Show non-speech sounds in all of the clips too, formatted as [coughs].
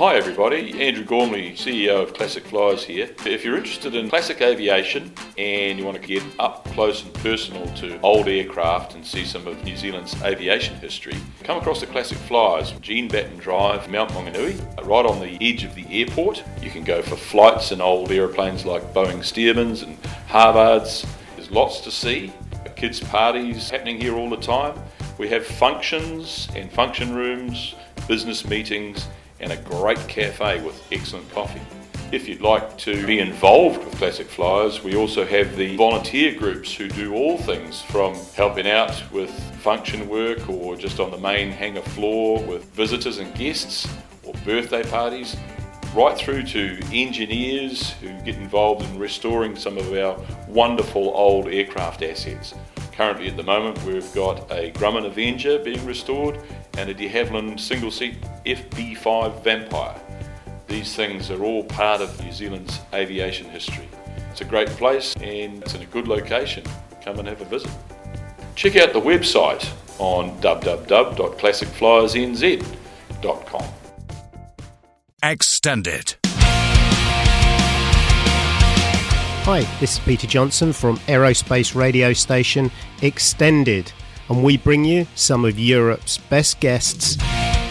Hi everybody, Andrew Gormley, CEO of Classic Flyers here. If you're interested in classic aviation and you want to get up close and personal to old aircraft and see some of New Zealand's aviation history, come across the Classic Flyers, from Jean Batten Drive, Mount Maunganui, right on the edge of the airport. You can go for flights in old aeroplanes like Boeing Stearmans and Harvards. There's lots to see. Kids' parties happening here all the time. We have functions and function rooms, business meetings, and a great cafe with excellent coffee. If you'd like to be involved with Classic Flyers, we also have the volunteer groups who do all things from helping out with function work or just on the main hangar floor with visitors and guests or birthday parties, right through to engineers who get involved in restoring some of our wonderful old aircraft assets. Currently, at the moment, we've got a Grumman Avenger being restored and a de Havilland single seat FB5 Vampire. These things are all part of New Zealand's aviation history. It's a great place and it's in a good location. Come and have a visit. Check out the website on www.classicflyersnz.com. Extended. Hi, this is Peter Johnson from aerospace radio station Extended, and we bring you some of Europe's best guests.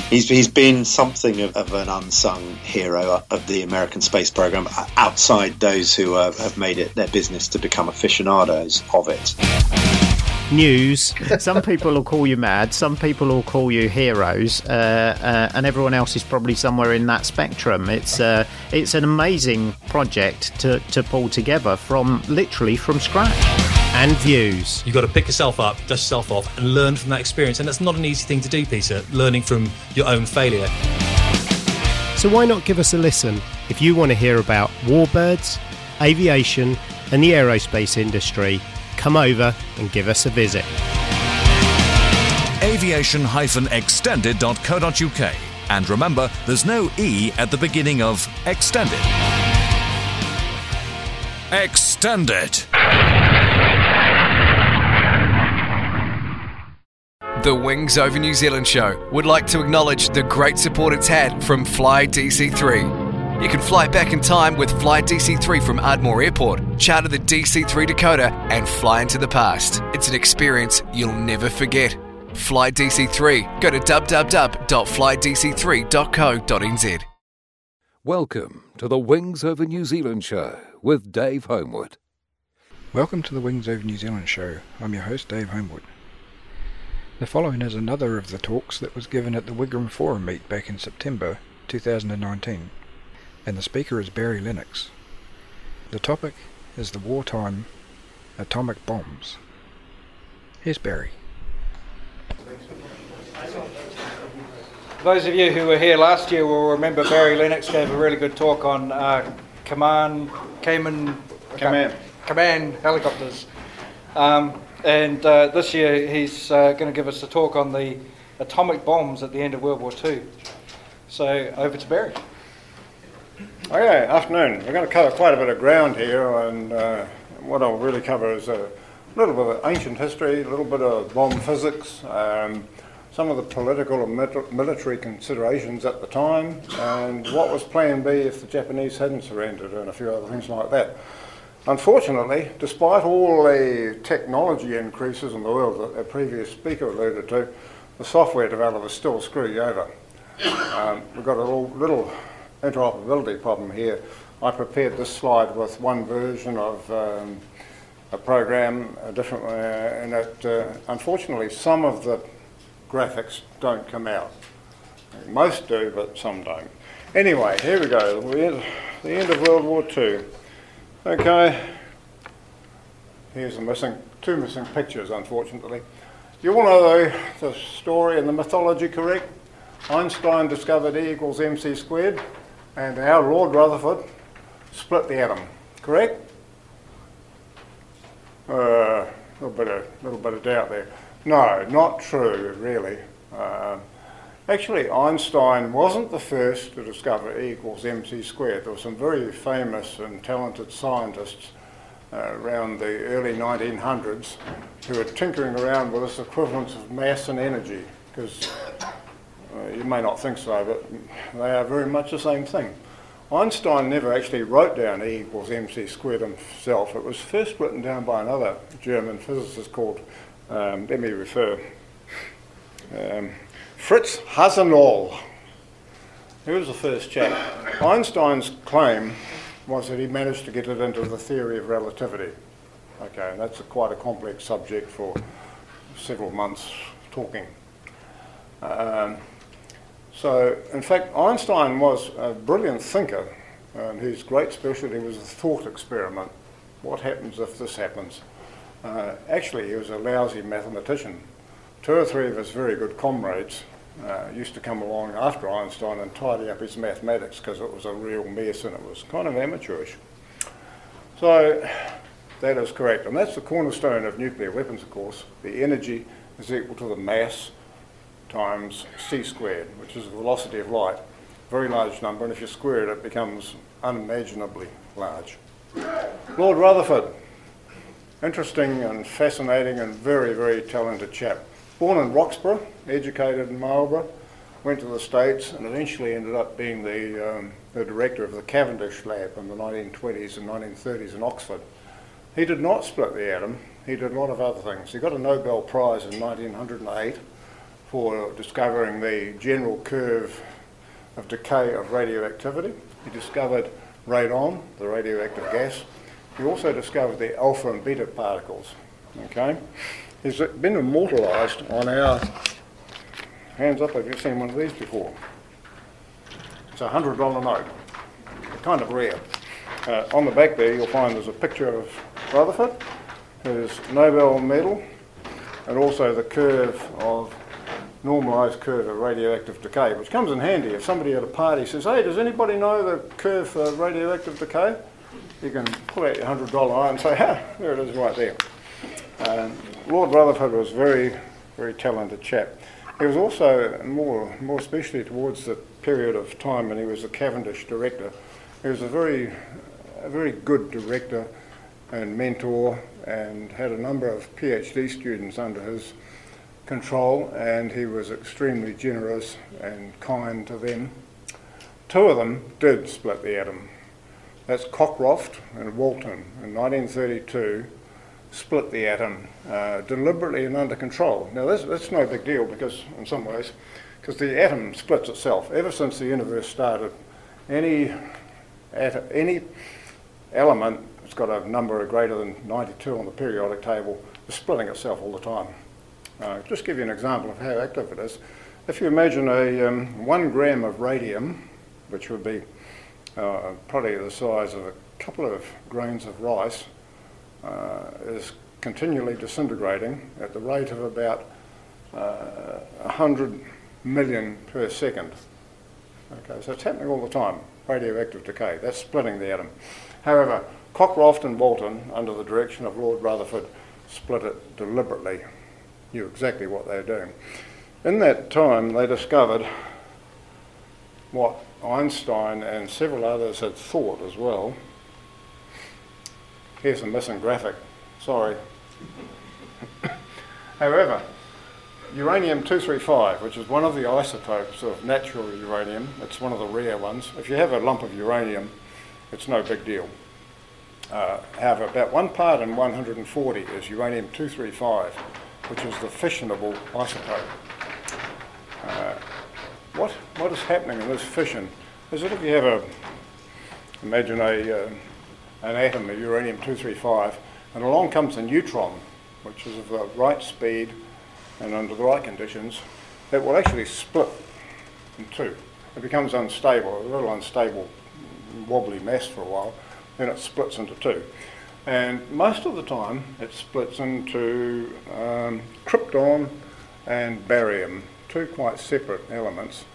He's, he's been something of, of an unsung hero of the American space program outside those who uh, have made it their business to become aficionados of it. News. Some people will call you mad, some people will call you heroes, uh, uh, and everyone else is probably somewhere in that spectrum. It's uh, it's an amazing project to, to pull together from literally from scratch. And views. You've got to pick yourself up, dust yourself off, and learn from that experience. And that's not an easy thing to do, Peter, learning from your own failure. So why not give us a listen if you want to hear about warbirds, aviation, and the aerospace industry? Come over and give us a visit. aviation-extended.co.uk. And remember, there's no E at the beginning of extended. Extended. The Wings Over New Zealand show would like to acknowledge the great support it's had from Fly DC3. You can fly back in time with Fly DC3 from Ardmore Airport, charter the DC3 Dakota, and fly into the past. It's an experience you'll never forget. Fly DC3. Go to www.flydc3.co.nz. Welcome to the Wings Over New Zealand show with Dave Homewood. Welcome to the Wings Over New Zealand show. I'm your host, Dave Homewood. The following is another of the talks that was given at the Wigram Forum meet back in September 2019, and the speaker is Barry Lennox. The topic is the wartime atomic bombs. Here's Barry. Those of you who were here last year will remember Barry Lennox gave a really good talk on uh, command, Kaman, Command. command helicopters. Um, and uh, this year he's uh, going to give us a talk on the atomic bombs at the end of World War II. So over to Barry. Okay, afternoon. We're going to cover quite a bit of ground here, and uh, what I'll really cover is a little bit of ancient history, a little bit of bomb physics, um, some of the political and mit- military considerations at the time, and what was Plan B if the Japanese hadn't surrendered, and a few other things like that. Unfortunately, despite all the technology increases in the world that the previous speaker alluded to, the software developers still screw you over. Um, we've got a little, little interoperability problem here. I prepared this slide with one version of um, a program, a different, uh, and it, uh, unfortunately, some of the graphics don't come out. Most do, but some don't. Anyway, here we go. The end, the end of World War II. Okay. Here's the missing, two missing pictures, unfortunately. You all know the story and the mythology, correct? Einstein discovered E equals mc squared, and our Lord Rutherford split the atom, correct? A uh, little bit of little bit of doubt there. No, not true, really. Uh, actually, Einstein wasn't the first to discover E equals mc squared. There were some very famous and talented scientists uh, around the early 1900s who were tinkering around with this equivalence of mass and energy, because you may not think so, but they are very much the same thing. Einstein never actually wrote down E equals mc squared himself. It was first written down by another German physicist called, um, let me refer, um, Fritz Hasenöhrl. He was the first chap. Einstein's claim was that he managed to get it into the theory of relativity. Okay, and that's a quite a complex subject for several months talking. Um, so, in fact, Einstein was a brilliant thinker, and his great specialty was the thought experiment. What happens if this happens? Uh, actually, he was a lousy mathematician. Two or three of his very good comrades uh, used to come along after Einstein and tidy up his mathematics because it was a real mess and it was kind of amateurish. So, that is correct. And that's the cornerstone of nuclear weapons, of course. The energy is equal to the mass times c squared, which is the velocity of light. Very large number, and if you square it, it becomes unimaginably large. Lord Rutherford, interesting and fascinating and very, very talented chap. Born in Roxburgh, educated in Marlborough, went to the States and eventually ended up being the, um, the director of the Cavendish Lab in the 1920s and 1930s in Oxford. He did not split the atom, he did a lot of other things. He got a Nobel Prize in 1908 for discovering the general curve of decay of radioactivity. He discovered radon, the radioactive gas. He also discovered the alpha and beta particles. Okay, he's been immortalised on our hands up. Have you seen one of these before? It's a hundred dollar note, kind of rare. Uh, on the back there, you'll find there's a picture of Rutherford, his Nobel medal, and also the curve of normalised curve of radioactive decay, which comes in handy if somebody at a party says, hey, does anybody know the curve for radioactive decay? You can pull out your $100 eye and say, ah, there it is right there. Um, Lord Rutherford was very, very talented chap. He was also, more, more especially towards the period of time when he was the Cavendish director, he was a very, a very good director and mentor and had a number of PhD students under his control, and he was extremely generous and kind to them. Two of them did split the atom. That's Cockcroft and Walton in 1932 split the atom uh, deliberately and under control. Now, that's, that's no big deal because, in some ways, because the atom splits itself. Ever since the universe started, any, at, any element that's got a number greater than 92 on the periodic table is splitting itself all the time. Uh, just give you an example of how active it is. If you imagine a um, one gram of radium, which would be uh, probably the size of a couple of grains of rice, uh, is continually disintegrating at the rate of about uh, 100 million per second. Okay, so it's happening all the time, radioactive decay. That's splitting the atom. However, Cockcroft and Walton, under the direction of Lord Rutherford, split it deliberately knew exactly what they were doing. In that time, they discovered what Einstein and several others had thought as well. Here's a missing graphic. Sorry. [laughs] However, uranium 235, which is one of the isotopes of natural uranium, it's one of the rare ones. If you have a lump of uranium, it's no big deal. Uh, however, about one part in 140 is uranium 235 which is the fissionable isotope. Uh, what, what is happening in this fission is that if you have a, imagine a, uh, an atom of uranium-235, and along comes a neutron, which is of the right speed and under the right conditions, it will actually split in two. It becomes unstable, a little unstable, wobbly mass for a while, then it splits into two. And most of the time, it splits into um, krypton and barium, two quite separate elements,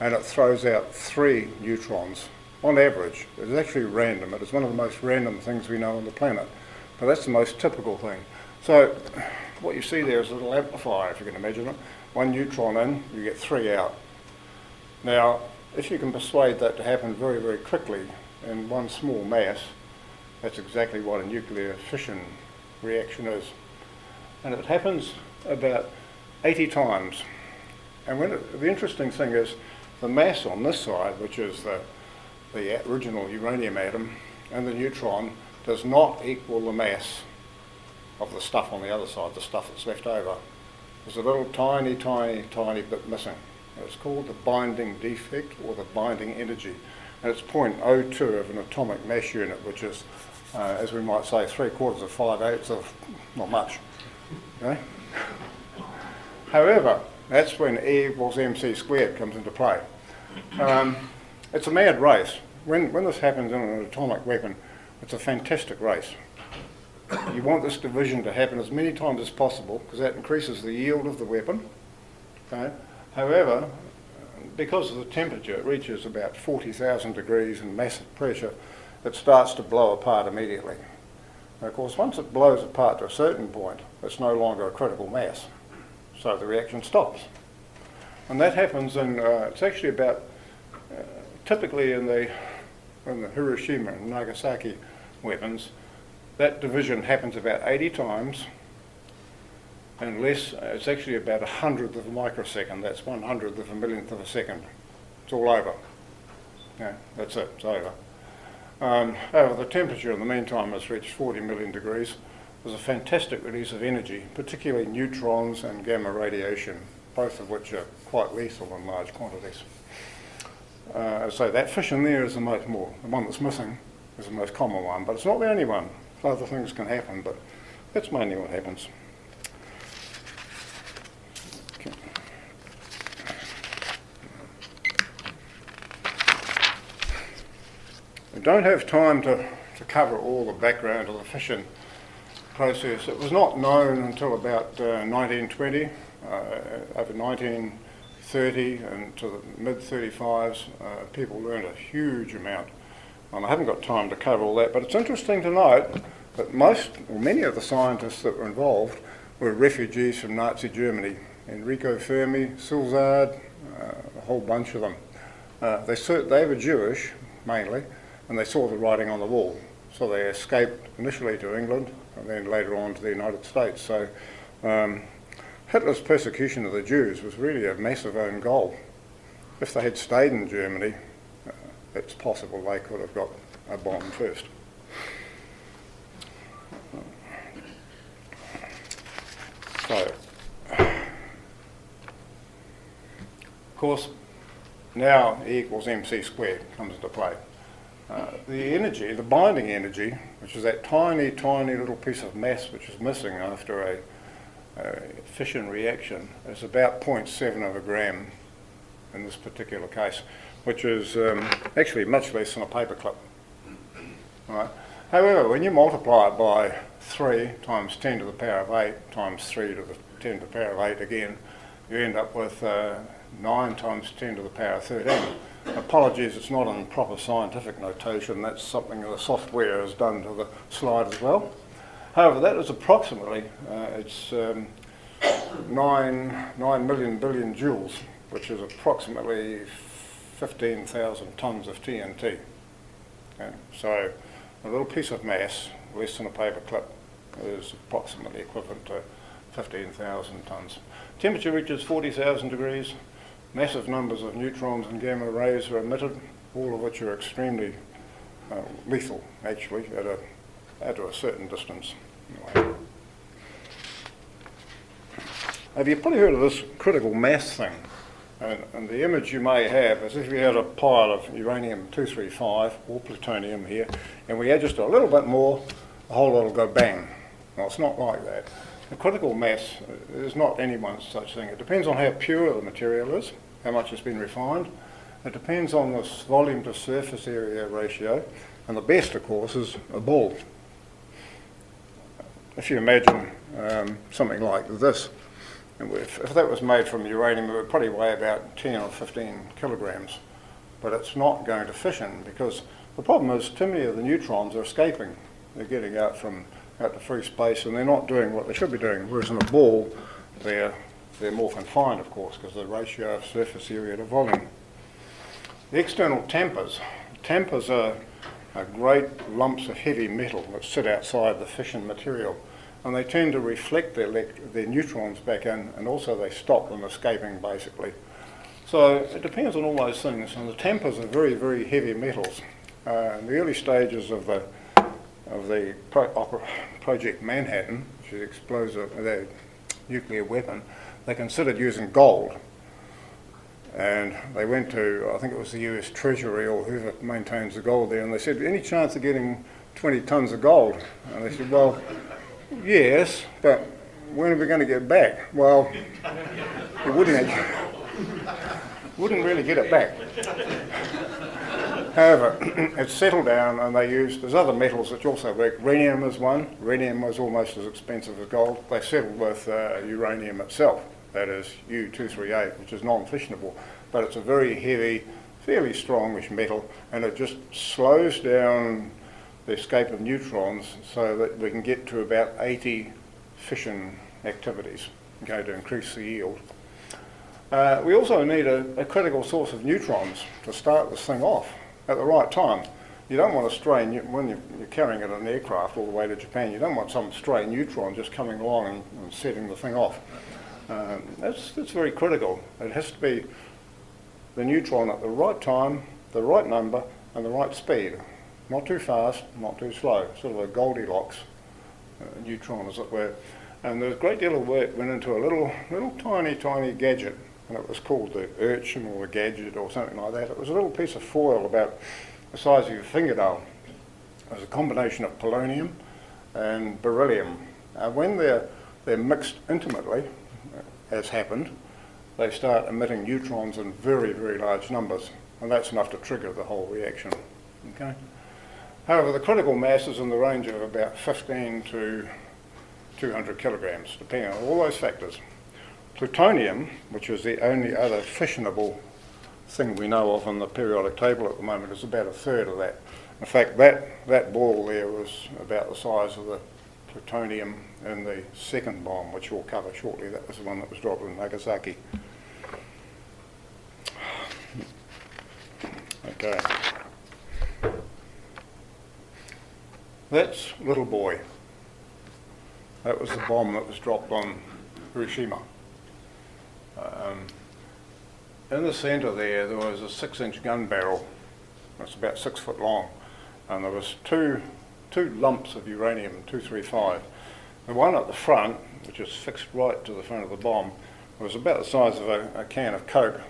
and it throws out three neutrons on average. It's actually random. It is one of the most random things we know on the planet. But that's the most typical thing. So what you see there is a little amplifier, if you can imagine it. One neutron in, you get three out. Now, if you can persuade that to happen very, very quickly in one small mass, that's exactly what a nuclear fission reaction is. And it happens about 80 times. And it, the interesting thing is the mass on this side, which is the, the original uranium atom, and the neutron does not equal the mass of the stuff on the other side, the stuff that's left over. There's a little tiny, tiny, tiny bit missing. It's called the binding defect or the binding energy. And it's 0.02 of an atomic mass unit, which is, uh, as we might say, three quarters of five eighths of not much. Okay? However, that's when E equals mc squared comes into play. Um, it's a mad race. When, when this happens in an atomic weapon, it's a fantastic race. You want this division to happen as many times as possible because that increases the yield of the weapon. Okay? However, because of the temperature, it reaches about 40,000 degrees and massive pressure, it starts to blow apart immediately. And of course, once it blows apart to a certain point, it's no longer a critical mass. So the reaction stops. And that happens in, uh, it's actually about, uh, typically in the, in the Hiroshima and Nagasaki weapons, that division happens about 80 times unless uh, it's actually about a hundredth of a microsecond. That's one hundredth of a millionth of a second. It's all over. Yeah, that's it. It's over. Um, over the temperature in the meantime has reached 40 million degrees. There's a fantastic release of energy, particularly neutrons and gamma radiation, both of which are quite lethal in large quantities. Uh, so that fission there is the most more, the one that's missing is the most common one, but it's not the only one. Other things can happen, but that's mainly what happens. Don't have time to, to cover all the background of the fission process. It was not known until about uh, 1920, uh, over 1930 and to the mid 35s, uh, people learned a huge amount. And I haven't got time to cover all that, but it's interesting to note that most, or many of the scientists that were involved were refugees from Nazi Germany. Enrico Fermi, Szilard, uh, a whole bunch of them. Uh, they, they were Jewish, mainly, and they saw the writing on the wall. So they escaped initially to England and then later on to the United States. So um, Hitler's persecution of the Jews was really a massive own goal. If they had stayed in Germany, uh, it's possible they could have got a bomb first. So, of course, now E equals mc squared comes into play. Uh, the energy, the binding energy, which is that tiny, tiny little piece of mass which is missing after a, a fission reaction, is about 0.7 of a gram in this particular case, which is um, actually much less than a paperclip. Right? However, when you multiply it by 3 times 10 to the power of 8 times 3 to the 10 to the power of 8 again, you end up with uh, 9 times 10 to the power of 13. Apologies, it's not in proper scientific notation. That's something the software has done to the slide as well. However, that is approximately, uh, it's um, 9, 9 million billion joules, which is approximately 15,000 tonnes of TNT. Okay? So a little piece of mass, less than a paper clip, is approximately equivalent to 15,000 tonnes. Temperature reaches 40,000 degrees, massive numbers of neutrons and gamma rays are emitted, all of which are extremely uh, lethal, actually, at a, at a certain distance. Anyway. Have you probably heard of this critical mass thing? And, and, the image you may have is if you had a pile of uranium-235 or plutonium here, and we add just a little bit more, the whole lot will go bang. Well, it's not like that. the critical mass is not any one such thing. It depends on how pure the material is, how much has been refined. It depends on this volume to surface area ratio, and the best, of course, is a ball. If you imagine um, something like this, if, if, that was made from uranium, it would probably weigh about 10 or 15 kilograms. But it's not going to fission because the problem is too many of the neutrons are escaping. They're getting out from out to free space and they're not doing what they should be doing. Whereas in a ball, they're, they're more confined, of course, because the ratio of surface area to volume. The external tampers. Tampers are, are great lumps of heavy metal that sit outside the fission material and they tend to reflect their, their neutrons back in and also they stop them escaping basically. So it depends on all those things and the tampers are very, very heavy metals. Uh, in the early stages of the of the pro- Project Manhattan, which is explosive, the nuclear weapon, they considered using gold. And they went to, I think it was the US Treasury or whoever maintains the gold there, and they said, any chance of getting 20 tons of gold? And they said, well, yes, but when are we going to get back? Well, you wouldn't, [laughs] wouldn't really get it back. However, [clears throat] it settled down and they used, there's other metals which also work. Rhenium is one. Rhenium was almost as expensive as gold. They settled with uh, uranium itself, that is U-238, which is non-fissionable, but it's a very heavy, fairly strongish metal, and it just slows down the escape of neutrons so that we can get to about 80 fission activities, okay, to increase the yield. Uh, we also need a, a critical source of neutrons to start this thing off at the right time. You don't want a stray, when you're, carrying it in an aircraft all the way to Japan, you don't want some stray neutron just coming along and, and setting the thing off. Um, that's, that's very critical. It has to be the neutron at the right time, the right number, and the right speed. Not too fast, not too slow. Sort of a Goldilocks uh, neutron, as it were. And there's a great deal of work went into a little, little tiny, tiny gadget and it was called the urchin or the gadget or something like that. It was a little piece of foil about the size of your fingernail. It was a combination of polonium and beryllium. Uh, when they're, they're mixed intimately, uh, as happened, they start emitting neutrons in very, very large numbers, and that's enough to trigger the whole reaction. Okay? However, the critical mass is in the range of about 15 to 200 kilograms, depending on all those factors. Plutonium, which is the only other fissionable thing we know of on the periodic table at the moment, is about a third of that. In fact, that, that ball there was about the size of the plutonium in the second bomb, which we'll cover shortly. That was the one that was dropped in Nagasaki. Okay. That's Little Boy. That was the bomb that was dropped on Hiroshima. Um, in the centre there, there was a six-inch gun barrel. It's about six foot long, and there was two two lumps of uranium 235. The one at the front, which is fixed right to the front of the bomb, was about the size of a, a can of Coke.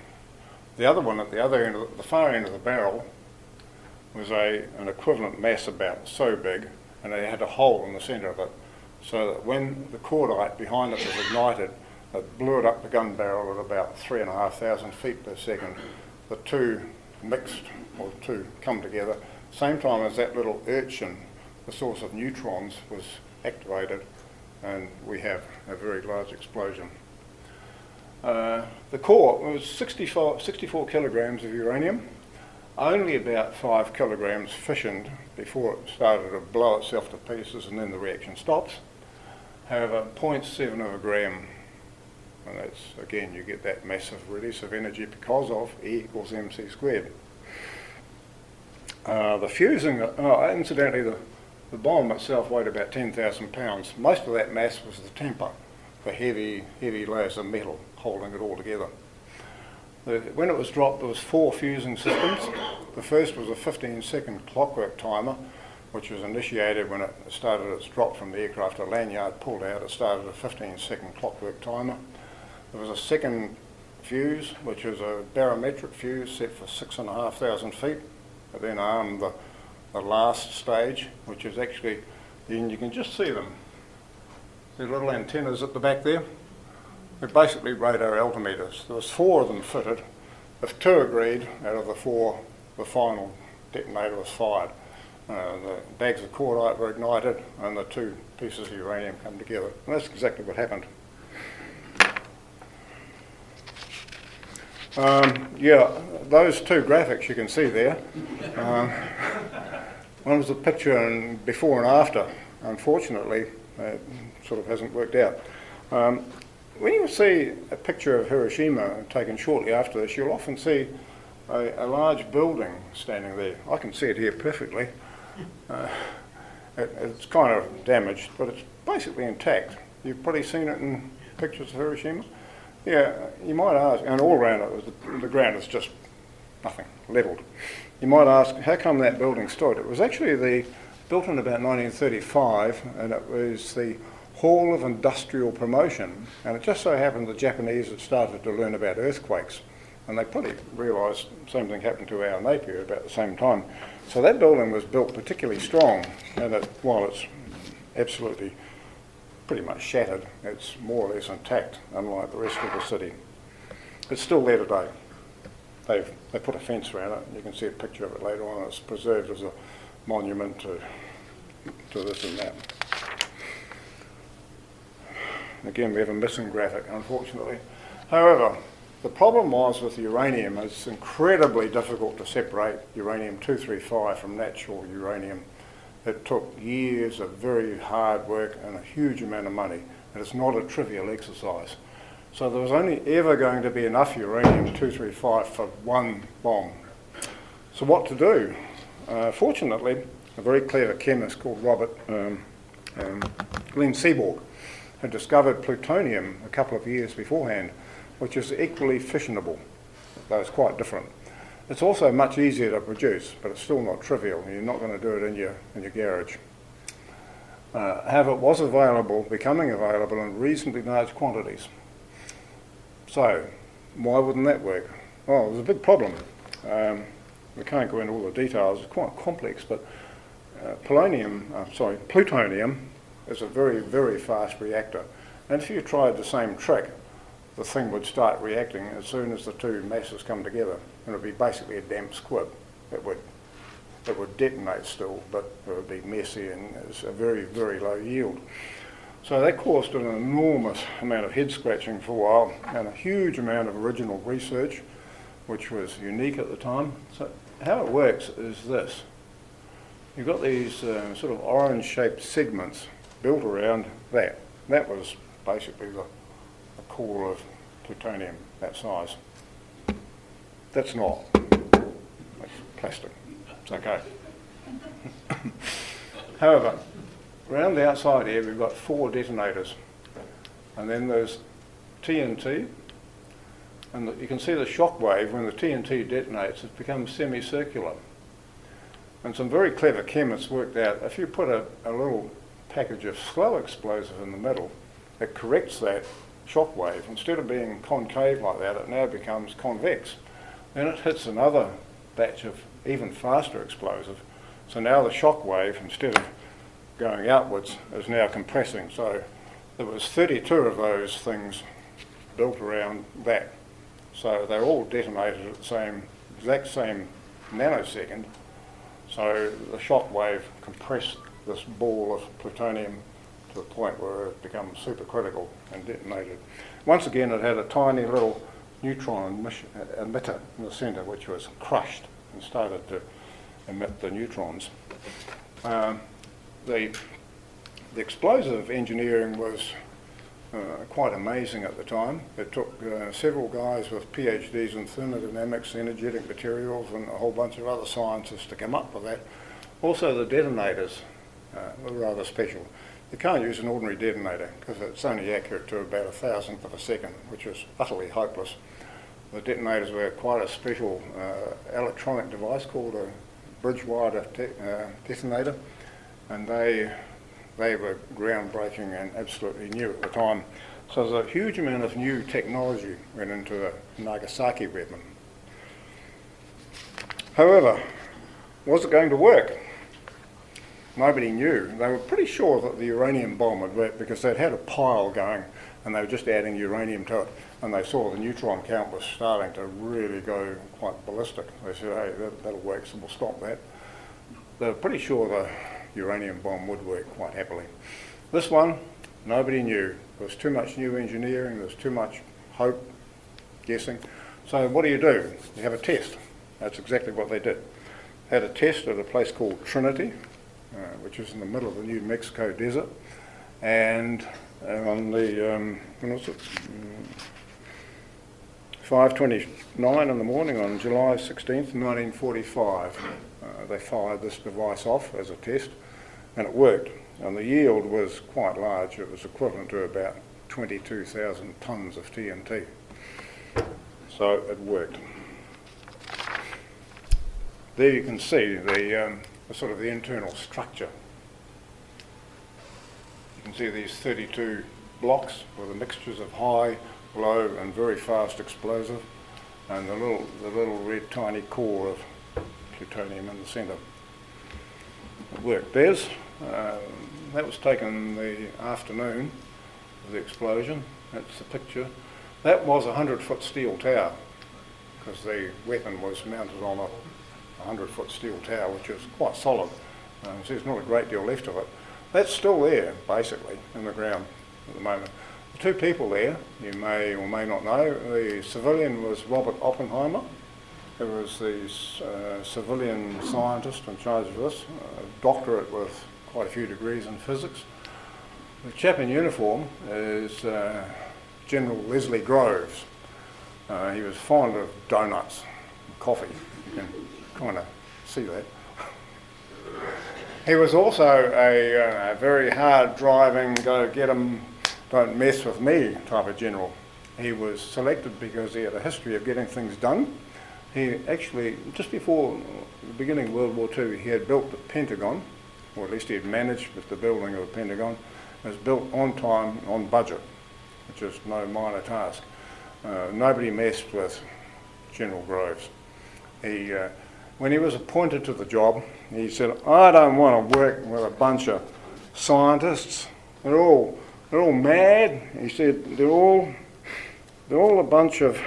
The other one at the other end, the, the far end of the barrel, was a an equivalent mass about so big, and it had a hole in the centre of it, so that when the cordite behind it was ignited, it blew it up the gun barrel at about three and a half thousand feet per second. The two mixed, or two come together, same time as that little urchin, the source of neutrons, was activated, and we have a very large explosion. Uh, the core was 64, 64 kilograms of uranium, only about 5 kilograms fissioned before it started to blow itself to pieces and then the reaction stops. However, 0.7 of a gram and that's, again, you get that massive release of energy because of E equals mc squared. Uh, the fusing, oh, incidentally, the, the bomb itself weighed about 10,000 pounds. Most of that mass was the tamper, the heavy, heavy layers of metal holding it all together. The, when it was dropped, there was four fusing systems. The first was a 15-second clockwork timer, which was initiated when it started its drop from the aircraft. A lanyard pulled out. It started a 15-second clockwork timer. There was a second fuse, which was a barometric fuse set for six and a half thousand feet. It then armed the, the last stage, which is actually, and you can just see them. the little antennas at the back there. They're basically radar altimeters. There was four of them fitted. If two agreed out of the four, the final detonator was fired. Uh, the bags of cordite were ignited and the two pieces of uranium come together. And that's exactly what happened. Um, yeah, those two graphics you can see there. Um, one was a picture and before and after. Unfortunately, it sort of hasn't worked out. Um, when you see a picture of Hiroshima taken shortly after this, you'll often see a, a large building standing there. I can see it here perfectly. Uh, it, it's kind of damaged, but it's basically intact. You've probably seen it in pictures of Hiroshima. Yeah, you might ask, and all around it, the, the ground is just nothing, levelled. You might ask, how come that building stood? It was actually the built in about 1935, and it was the Hall of Industrial Promotion. And it just so happened the Japanese had started to learn about earthquakes, and they probably realised the same thing happened to our Napier about the same time. So that building was built particularly strong, and it, while it's absolutely pretty much shattered. It's more or less intact, unlike the rest of the city. It's still there today. They've they put a fence around it. You can see a picture of it later on. It's preserved as a monument to to this and that. Again, we have a missing graphic, unfortunately. However, the problem was with uranium, it's incredibly difficult to separate uranium 235 from natural uranium it took years of very hard work and a huge amount of money, and it's not a trivial exercise. So there was only ever going to be enough uranium-235 for one bomb. So what to do? Uh, fortunately, a very clever chemist called Robert um, um, Glenn Seaborg had discovered plutonium a couple of years beforehand, which is equally fissionable, though it's quite different. It's also much easier to produce, but it's still not trivial. You're not going to do it in your, in your garage. Uh, however, it was available, becoming available in reasonably large quantities. So, why wouldn't that work? Well, there's a big problem. Um, we can't go into all the details, it's quite complex, but uh, polonium, uh, sorry, plutonium is a very, very fast reactor. And if you tried the same trick, the thing would start reacting as soon as the two masses come together. And it would be basically a damp squib. It would, it would detonate still, but it would be messy and it's a very, very low yield. So that caused an enormous amount of head scratching for a while and a huge amount of original research, which was unique at the time. So how it works is this. You've got these uh, sort of orange shaped segments built around that. That was basically the core of plutonium that size. That's not. That's plastic. It's okay. [laughs] However, around the outside here we've got four detonators. And then there's TNT. And the, you can see the shock wave when the TNT detonates, it becomes semicircular. And some very clever chemists worked out if you put a, a little package of slow explosive in the middle, it corrects that shock wave, instead of being concave like that, it now becomes convex. Then it hits another batch of even faster explosive. So now the shock wave, instead of going outwards, is now compressing. So there was 32 of those things built around that. So they're all detonated at the same, exact same nanosecond. So the shock wave compressed this ball of plutonium to the point where it becomes supercritical and detonated. Once again, it had a tiny little neutron emitter in the centre, which was crushed and started to emit the neutrons. Um, the, the explosive engineering was uh, quite amazing at the time. It took uh, several guys with PhDs in thermodynamics, energetic materials, and a whole bunch of other scientists to come up with that. Also, the detonators uh, were rather special. You can't use an ordinary detonator because it's only accurate to about a thousandth of a second, which is utterly hopeless. The detonators were quite a special uh, electronic device called a bridge-wire de- uh, detonator, and they they were groundbreaking and absolutely new at the time. So there's a huge amount of new technology went into the Nagasaki weapon. However, was it going to work? Nobody knew. They were pretty sure that the uranium bomb would work because they'd had a pile going and they were just adding uranium to it. And they saw the neutron count was starting to really go quite ballistic. They said, hey, that, that'll work, so we'll stop that. They were pretty sure the uranium bomb would work quite happily. This one, nobody knew. There was too much new engineering, there was too much hope, guessing. So what do you do? You have a test. That's exactly what they did. Had a test at a place called Trinity, which is in the middle of the New Mexico desert, and uh, on the um, when was it? Mm, 5:29 in the morning on July 16th, 1945, uh, they fired this device off as a test, and it worked. And the yield was quite large. It was equivalent to about 22,000 tons of TNT. So it worked. There you can see the, um, the sort of the internal structure. You can see these 32 blocks with the mixtures of high, low and very fast explosive and the little, the little red tiny core of plutonium in the centre. It worked. There's, uh, that was taken the afternoon of the explosion. That's the picture. That was a 100 foot steel tower because the weapon was mounted on a 100 foot steel tower, which is quite solid. Um, so there's not a great deal left of it. That's still there, basically, in the ground at the moment. The two people there, you may or may not know, the civilian was Robert Oppenheimer, who was the uh, civilian scientist in charge of this, a doctorate with quite a few degrees in physics. The chap in uniform is uh, General Leslie Groves. Uh, he was fond of donuts and coffee. You can kind of see that. He was also a, uh, a very hard driving, go get 'em, don't mess with me type of general. He was selected because he had a history of getting things done. He actually, just before the beginning of World War II, he had built the Pentagon, or at least he had managed with the building of the Pentagon. It was built on time, on budget, which is no minor task. Uh, nobody messed with General Groves. He, uh, when he was appointed to the job, he said, I don't want to work with a bunch of scientists. They're all, they're all mad. He said, they're all, they're all a bunch of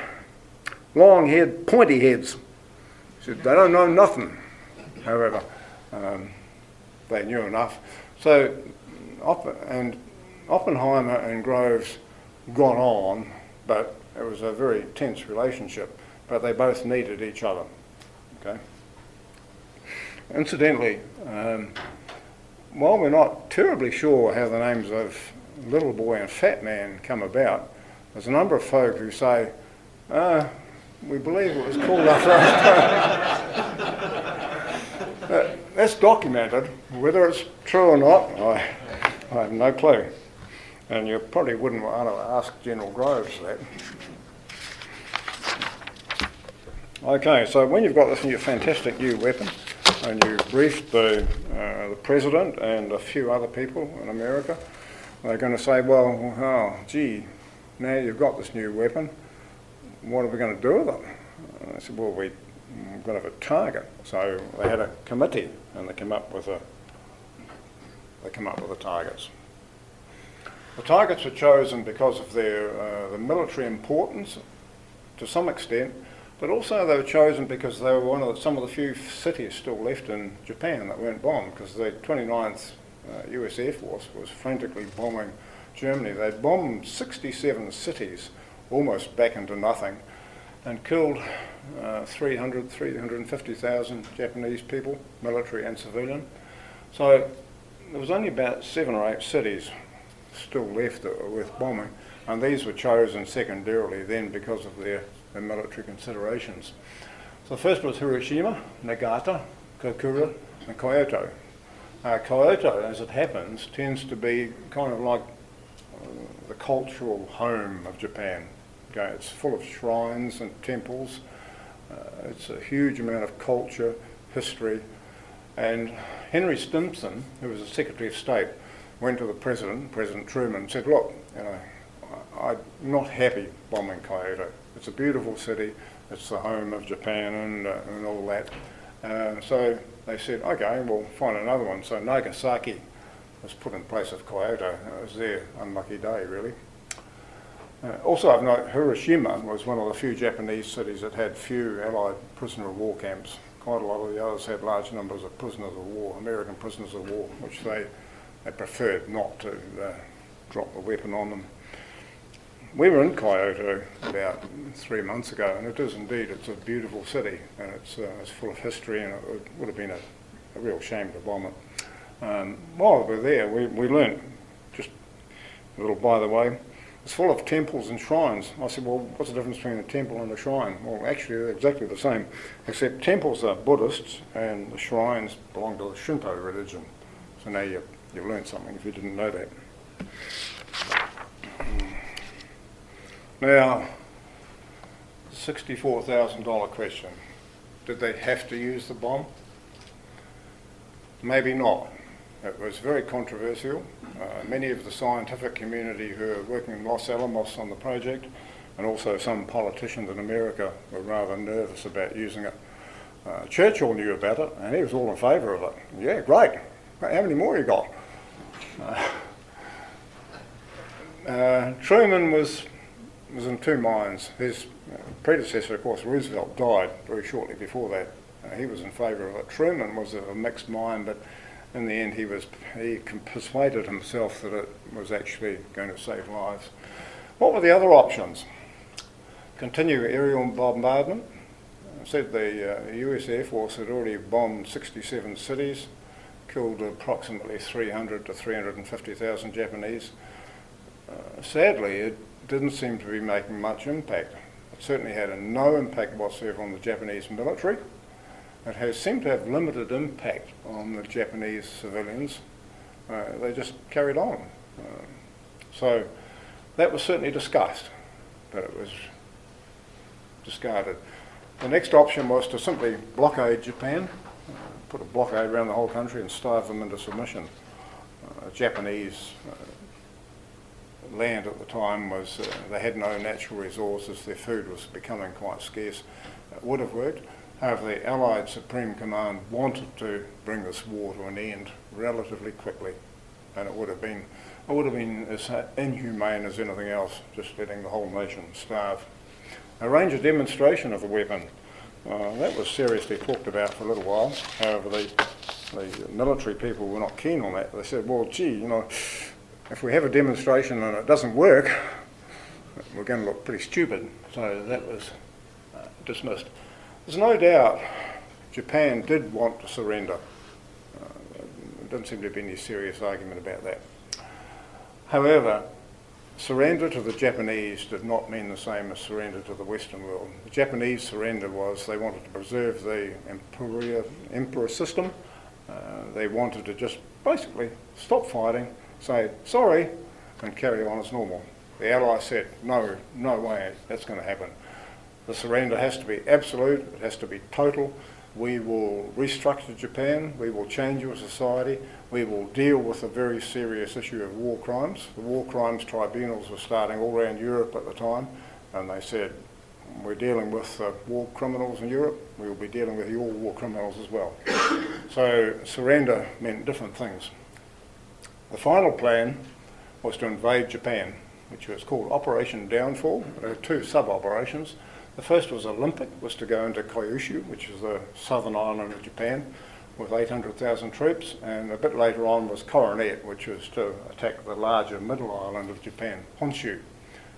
long haired, pointy heads. He said, they don't know nothing. However, um, they knew enough. So, and Oppenheimer and Groves got on, but it was a very tense relationship. But they both needed each other. Okay. Incidentally, um, while we're not terribly sure how the names of Little Boy and Fat Man come about, there's a number of folk who say, uh, we believe it was called after us. [laughs] that's documented. Whether it's true or not, I, I have no clue. And you probably wouldn't want to ask General Groves that. Okay, so when you've got this new fantastic new weapon, and you briefed the, uh, the president and a few other people in America, they're going to say, well, oh, gee, now you've got this new weapon, what are we going to do with it? And I said, well, we, we're going to have a target. So they had a committee, and they came up with a they came up with the targets. The targets were chosen because of their uh, the military importance, to some extent, but also they were chosen because they were one of the, some of the few cities still left in Japan that weren't bombed, because the 29th uh, US Air Force was frantically bombing Germany. They'd bombed 67 cities almost back into nothing and killed uh, 300, 350,000 Japanese people, military and civilian. So there was only about seven or eight cities still left that were worth bombing, and these were chosen secondarily then because of their and military considerations. So the first was Hiroshima, Niigata, Kokura, and Kyoto. Uh, Kyoto, as it happens, tends to be kind of like uh, the cultural home of Japan. Okay, it's full of shrines and temples. Uh, it's a huge amount of culture, history, and Henry Stimson, who was the Secretary of State, went to the President, President Truman, and said, "Look, you know, I'm not happy bombing Kyoto. It's a beautiful city. It's the home of Japan and, uh, and all that. Uh, so they said, okay, we'll find another one. So Nagasaki was put in place of Kyoto. It was their unlucky day, really. Uh, also, I've noted Hiroshima was one of the few Japanese cities that had few Allied prisoner of war camps. Quite a lot of the others had large numbers of prisoners of war, American prisoners of war, which they, they preferred not to uh, drop the weapon on them. We were in Kyoto about three months ago, and it is indeed, it's a beautiful city, and it's, uh, it's full of history, and it would have been a, a real shame to bomb it. Um, while we were there, we, we learned, just a little by the way, it's full of temples and shrines. I said, well, what's the difference between a temple and a shrine? Well, actually, they're exactly the same, except temples are Buddhists and the shrines belong to the Shinto religion. So now you, you learned something if you didn't know that. Now, $64,000 question. Did they have to use the bomb? Maybe not. It was very controversial. Uh, many of the scientific community who are working in Los Alamos on the project, and also some politicians in America, were rather nervous about using it. Uh, Churchill knew about it, and he was all in favour of it. Yeah, great. How many more you got? Uh, [laughs] uh Truman was was in two minds. His predecessor, of course, Roosevelt, died very shortly before that. Uh, he was in favour of it. Truman was a mixed mind, but in the end, he was he persuaded himself that it was actually going to save lives. What were the other options? Continue aerial bombardment. I said the uh, US Air Force had already bombed 67 cities, killed approximately 300 to 350,000 Japanese. Uh, sadly, it didn't seem to be making much impact. It certainly had no impact whatsoever on the Japanese military. It has seemed to have limited impact on the Japanese civilians. Uh, they just carried on. Uh, so that was certainly discussed, but it was discarded. The next option was to simply blockade Japan, uh, put a blockade around the whole country and starve them into submission. Uh, Japanese uh, land at the time was uh, they had no natural resources, their food was becoming quite scarce. It would have worked. However, the Allied Supreme Command wanted to bring this war to an end relatively quickly, and it would have been it would have been as inhumane as anything else, just letting the whole nation starve. Arrange a demonstration of the weapon. Uh, that was seriously talked about for a little while. However, the, the military people were not keen on that. They said, well, gee, you know, if we have a demonstration and it doesn't work, we're going to look pretty stupid. So that was uh, dismissed. There's no doubt Japan did want to surrender. Uh, there doesn't seem to be any serious argument about that. However, surrender to the Japanese did not mean the same as surrender to the Western world. The Japanese surrender was they wanted to preserve the emperor, emperor system. Uh, they wanted to just basically stop fighting say, sorry, and carry on as normal. The Allies said, no, no way, that's going to happen. The surrender has to be absolute, it has to be total. We will restructure Japan, we will change your society, we will deal with the very serious issue of war crimes. The war crimes tribunals were starting all around Europe at the time, and they said, we're dealing with uh, war criminals in Europe, we will be dealing with your war criminals as well. [coughs] so surrender meant different things. The final plan was to invade Japan, which was called Operation Downfall. There were two sub-operations. The first was Olympic, was to go into Kyushu, which is the southern island of Japan, with 800,000 troops, and a bit later on was Coronet, which was to attack the larger middle island of Japan, Honshu,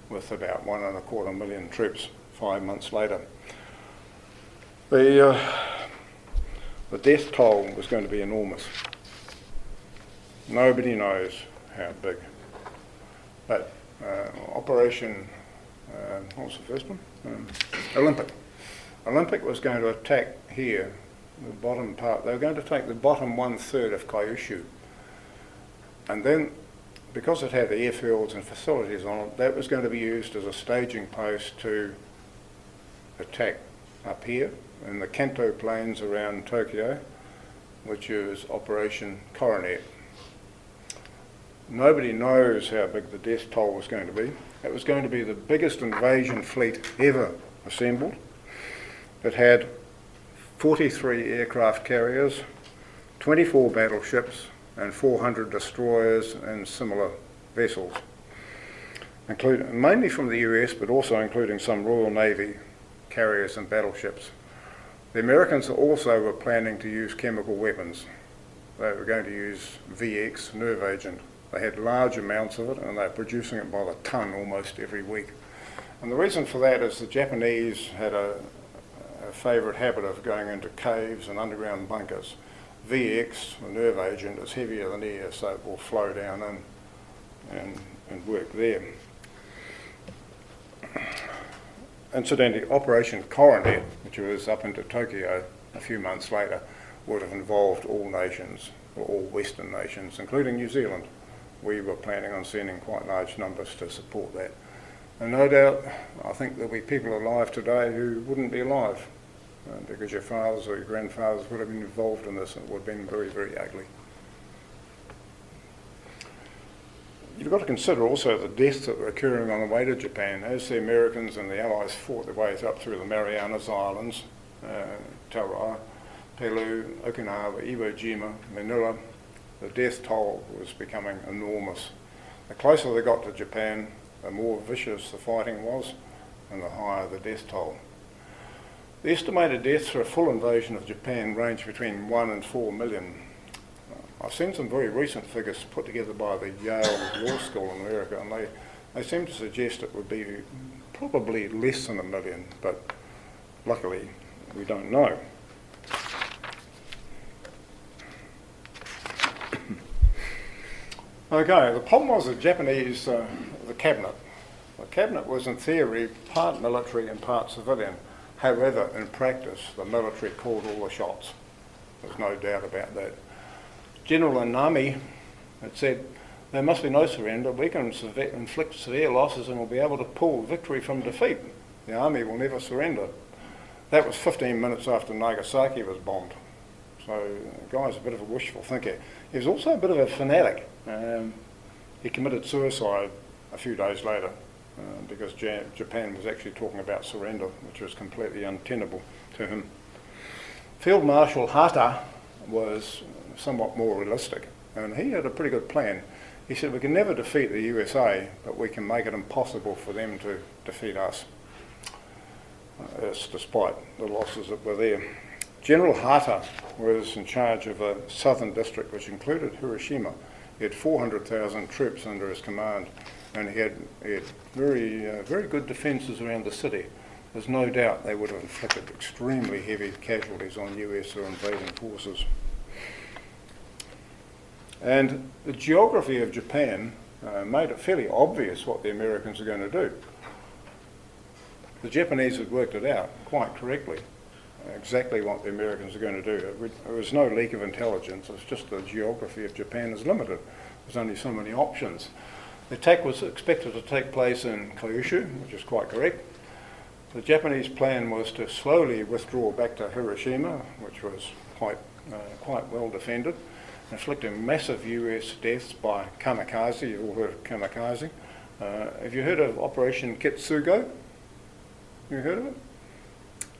with about one and a quarter million troops five months later. The, uh, the death toll was going to be enormous. Nobody knows how big. But uh, Operation, uh, what was the first one? Um, Olympic. Olympic was going to attack here, the bottom part. They were going to take the bottom one third of Kyushu. And then, because it had airfields and facilities on it, that was going to be used as a staging post to attack up here in the Kanto plains around Tokyo, which is Operation Coronet. Nobody knows how big the death toll was going to be. It was going to be the biggest invasion fleet ever assembled. It had 43 aircraft carriers, 24 battleships, and 400 destroyers and similar vessels, include, mainly from the US, but also including some Royal Navy carriers and battleships. The Americans also were planning to use chemical weapons. They were going to use VX, nerve agent. They had large amounts of it and they were producing it by the ton almost every week. And the reason for that is the Japanese had a, a favourite habit of going into caves and underground bunkers. VX, the nerve agent, is heavier than air, so it will flow down in and, and work there. Incidentally, Operation Coronet, which was up into Tokyo a few months later, would have involved all nations, or all Western nations, including New Zealand. We were planning on sending quite large numbers to support that. And no doubt, I think there'll be people alive today who wouldn't be alive uh, because your fathers or your grandfathers would have been involved in this and it would have been very, very ugly. You've got to consider also the deaths that were occurring on the way to Japan as the Americans and the Allies fought their ways up through the Marianas Islands, uh, Tarawa, Pelu, Okinawa, Iwo Jima, Manila. The death toll was becoming enormous. The closer they got to Japan, the more vicious the fighting was and the higher the death toll. The estimated deaths for a full invasion of Japan range between 1 and 4 million. I've seen some very recent figures put together by the Yale Law School in America, and they, they seem to suggest it would be probably less than a million, but luckily we don't know. Okay, the problem was the Japanese, uh, the cabinet. The cabinet was in theory part military and part civilian. However, in practice, the military called all the shots. There's no doubt about that. General Anami had said, there must be no surrender. We can inflict severe losses and we'll be able to pull victory from defeat. The army will never surrender. That was 15 minutes after Nagasaki was bombed. So the guy's a bit of a wishful thinker. He was also a bit of a fanatic. Um, he committed suicide a few days later uh, because Japan was actually talking about surrender, which was completely untenable to him. Field Marshal Hata was somewhat more realistic, and he had a pretty good plan. He said, We can never defeat the USA, but we can make it impossible for them to defeat us. Uh, despite the losses that were there. General Hata was in charge of a southern district which included Hiroshima. He had 400,000 troops under his command and he had, he had very, uh, very good defences around the city. There's no doubt they would have inflicted extremely heavy casualties on US or invading forces. And the geography of Japan uh, made it fairly obvious what the Americans are going to do. The Japanese had worked it out quite correctly, exactly what the Americans are going to do. There was no leak of intelligence, it's just the geography of Japan is limited. There's only so many options. The attack was expected to take place in Kyushu, which is quite correct. The Japanese plan was to slowly withdraw back to Hiroshima, which was quite, uh, quite well defended, inflicting massive US deaths by kamikaze. You all heard of kamikaze. Uh, have you heard of Operation Ketsugo? You heard of it?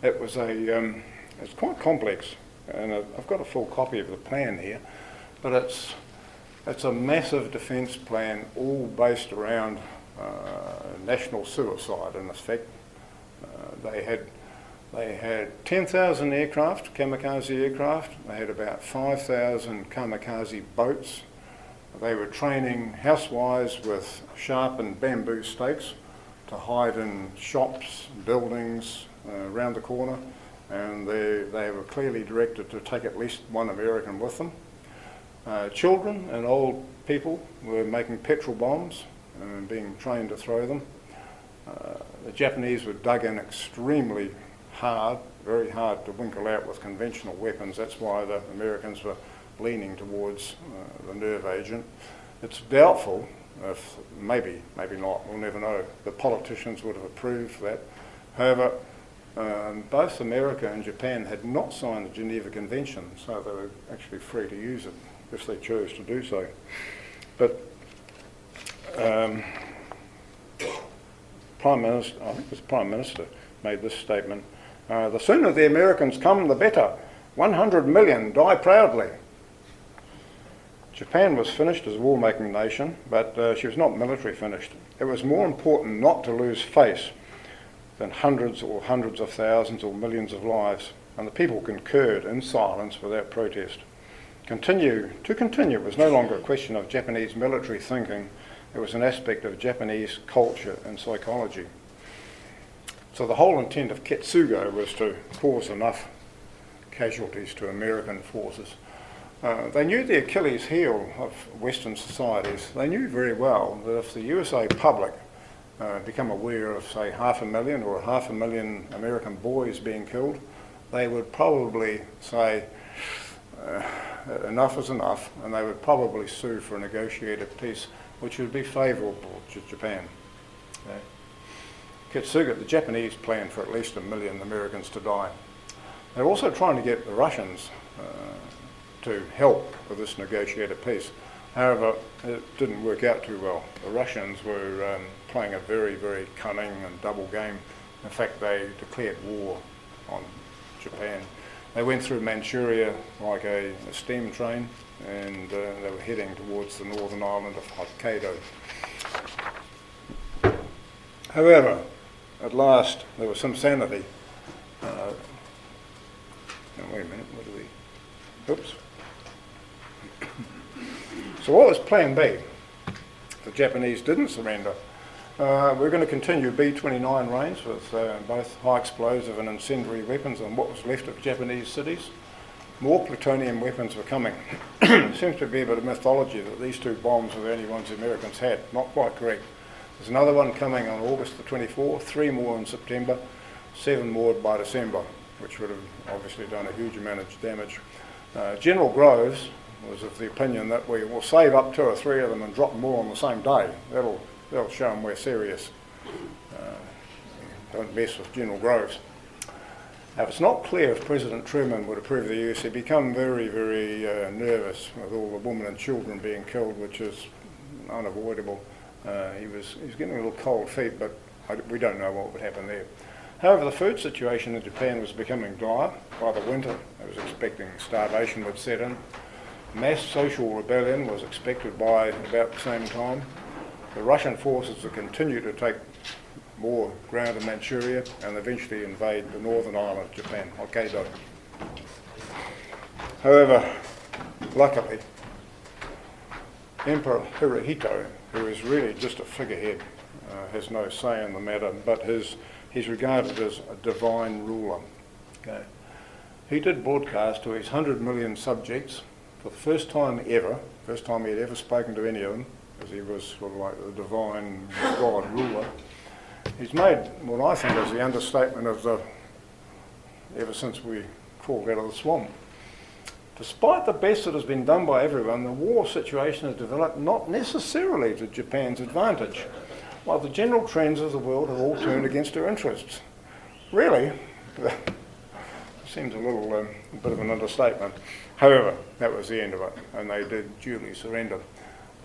It was a, um, it's quite complex, and I've got a full copy of the plan here, but it's it's a massive defence plan, all based around uh, national suicide. In effect, uh, they had they had 10,000 aircraft, kamikaze aircraft. They had about 5,000 kamikaze boats. They were training housewives with sharpened bamboo stakes to hide in shops, buildings around the corner, and they, they were clearly directed to take at least one American with them. Uh, children and old people were making petrol bombs and being trained to throw them. Uh, the Japanese were dug in extremely hard, very hard to winkle out with conventional weapons. That's why the Americans were leaning towards uh, the nerve agent. It's doubtful if maybe, maybe not, we'll never know. The politicians would have approved that. However, um, both America and Japan had not signed the Geneva Convention, so they were actually free to use it if they chose to do so. But um, Prime Minister, I think it was Prime Minister, made this statement. Uh, the sooner the Americans come, the better. 100 million die proudly. Japan was finished as a war-making nation, but uh, she was not military finished. It was more important not to lose face than hundreds or hundreds of thousands or millions of lives, and the people concurred in silence without protest. Continue to continue was no longer a question of Japanese military thinking; it was an aspect of Japanese culture and psychology. So the whole intent of Ketsugo was to cause enough casualties to American forces uh, they knew the Achilles heel of Western societies. They knew very well that if the USA public uh, become aware of, say, half a million or half a million American boys being killed, they would probably say, uh, enough is enough, and they would probably sue for a negotiated peace, which would be favourable to Japan. Okay. Ketsugo, the Japanese planned for at least a million Americans to die. They're also trying to get the Russians uh, to help with this negotiated peace. However, it didn't work out too well. The Russians were um, playing a very, very cunning and double game. In fact, they declared war on Japan. They went through Manchuria like a, a steam train and uh, they were heading towards the northern island of Hokkaido. However, at last there was some sanity. Uh, wait a minute, what do we. Oops. [coughs] So what was plan B? The Japanese didn't surrender. Uh, we're going to continue B-29 range with uh, both high explosive and incendiary weapons on what was left of Japanese cities. More plutonium weapons were coming. [clears throat] seems to be a bit of mythology that these two bombs were the only ones the Americans had. Not quite correct. There's another one coming on August the 24th, three more in September, seven more by December, which would have obviously done a huge amount of damage. Uh, General Groves, was of the opinion that we will save up two or three of them and drop more on the same day. That'll, that'll show them we're serious. Uh, don't mess with General Groves. Now, it's not clear if President Truman would approve the use. He'd become very, very uh, nervous with all the women and children being killed, which is unavoidable. Uh, he, was, he was getting a little cold feet, but I, we don't know what would happen there. However, the food situation in Japan was becoming dire. By the winter, I was expecting starvation would set in. Mass social rebellion was expected by about the same time. The Russian forces will continue to take more ground in Manchuria and eventually invade the northern island of Japan, Hokkaido. However, luckily, Emperor Hirohito, who is really just a figurehead, uh, has no say in the matter, but his, he's regarded as a divine ruler. Okay. He did broadcast to his 100 million subjects for the first time ever, first time he had ever spoken to any of them, as he was sort of like the divine God ruler, he's made what I think is the understatement of the ever since we crawled out of the swamp. Despite the best that has been done by everyone, the war situation has developed not necessarily to Japan's advantage, while the general trends of the world have all turned against her interests. Really, [laughs] seems a little um, a bit of an understatement. However, that was the end of it, and they did duly surrender.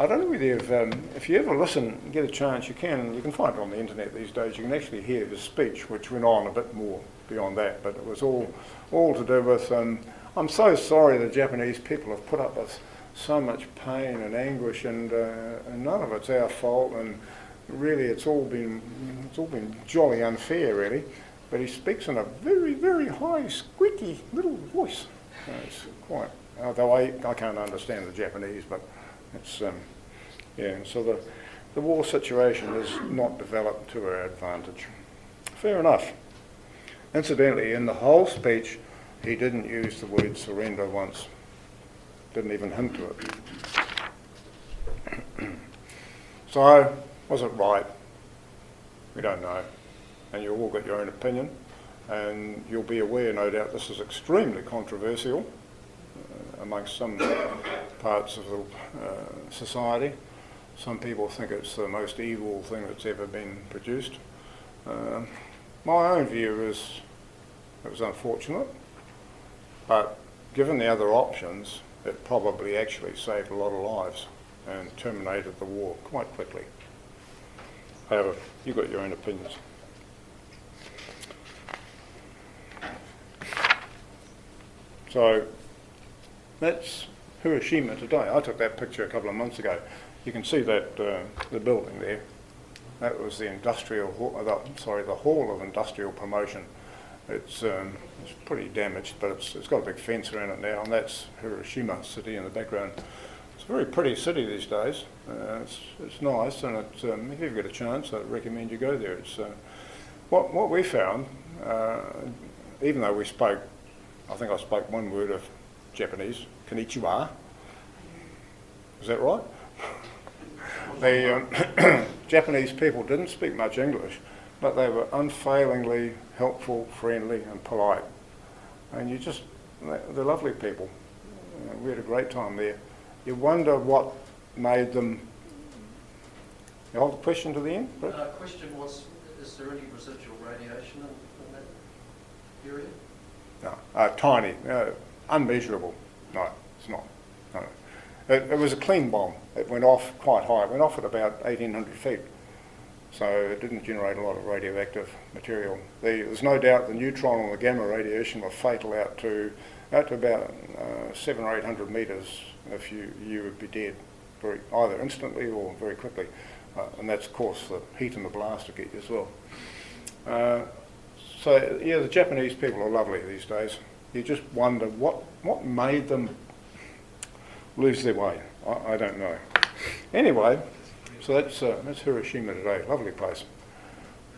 I don't know whether you've, um, if you ever listen, get a chance, you can, you can find it on the internet these days, you can actually hear the speech, which went on a bit more beyond that, but it was all, all to do with, um, I'm so sorry the Japanese people have put up with so much pain and anguish, and, uh, and none of it's our fault, and really it's all been, it's all been jolly unfair, really. But he speaks in a very, very high, squeaky little voice. It's quite, although I, I can't understand the Japanese, but it's, um, yeah, so the, the war situation has not developed to our advantage. Fair enough. Incidentally, in the whole speech, he didn't use the word surrender once, didn't even hint to it. [clears throat] so, was it right? We don't know. And you all got your own opinion and you'll be aware, no doubt, this is extremely controversial uh, amongst some parts of the uh, society. Some people think it's the most evil thing that's ever been produced. Uh, my own view is it was unfortunate, but given the other options, it probably actually saved a lot of lives and terminated the war quite quickly. However, you've got your own opinions. So that's Hiroshima today. I took that picture a couple of months ago. You can see that uh, the building there. That was the industrial, uh, the, sorry, the Hall of Industrial Promotion. It's, um, it's pretty damaged, but it's, it's got a big fence around it now, and that's Hiroshima City in the background. It's a very pretty city these days. Uh, it's, it's nice, and it's, um, if you ever get a chance, I'd recommend you go there. It's, uh, what, what we found, uh, even though we spoke, I think I spoke one word of Japanese, konnichiwa. Is that right? [laughs] the um, [clears throat] Japanese people didn't speak much English, but they were unfailingly helpful, friendly, and polite. And you just, they're lovely people. Uh, we had a great time there. You wonder what made them. You hold the question to the end? The uh, question was Is there any residual radiation in, in that area? No, uh, tiny, uh, unmeasurable. No, it's not. No. It, it, was a clean bomb. It went off quite high. It went off at about 1,800 feet. So it didn't generate a lot of radioactive material. The, there's no doubt the neutron and the gamma radiation were fatal out to out to about uh, seven or eight hundred metres. If you you would be dead, very, either instantly or very quickly, uh, and that's of course the heat and the blast to get you as well. Uh, so yeah, the Japanese people are lovely these days. You just wonder what what made them lose their way. I, I don't know. Anyway, so that's, uh, that's Hiroshima today, lovely place.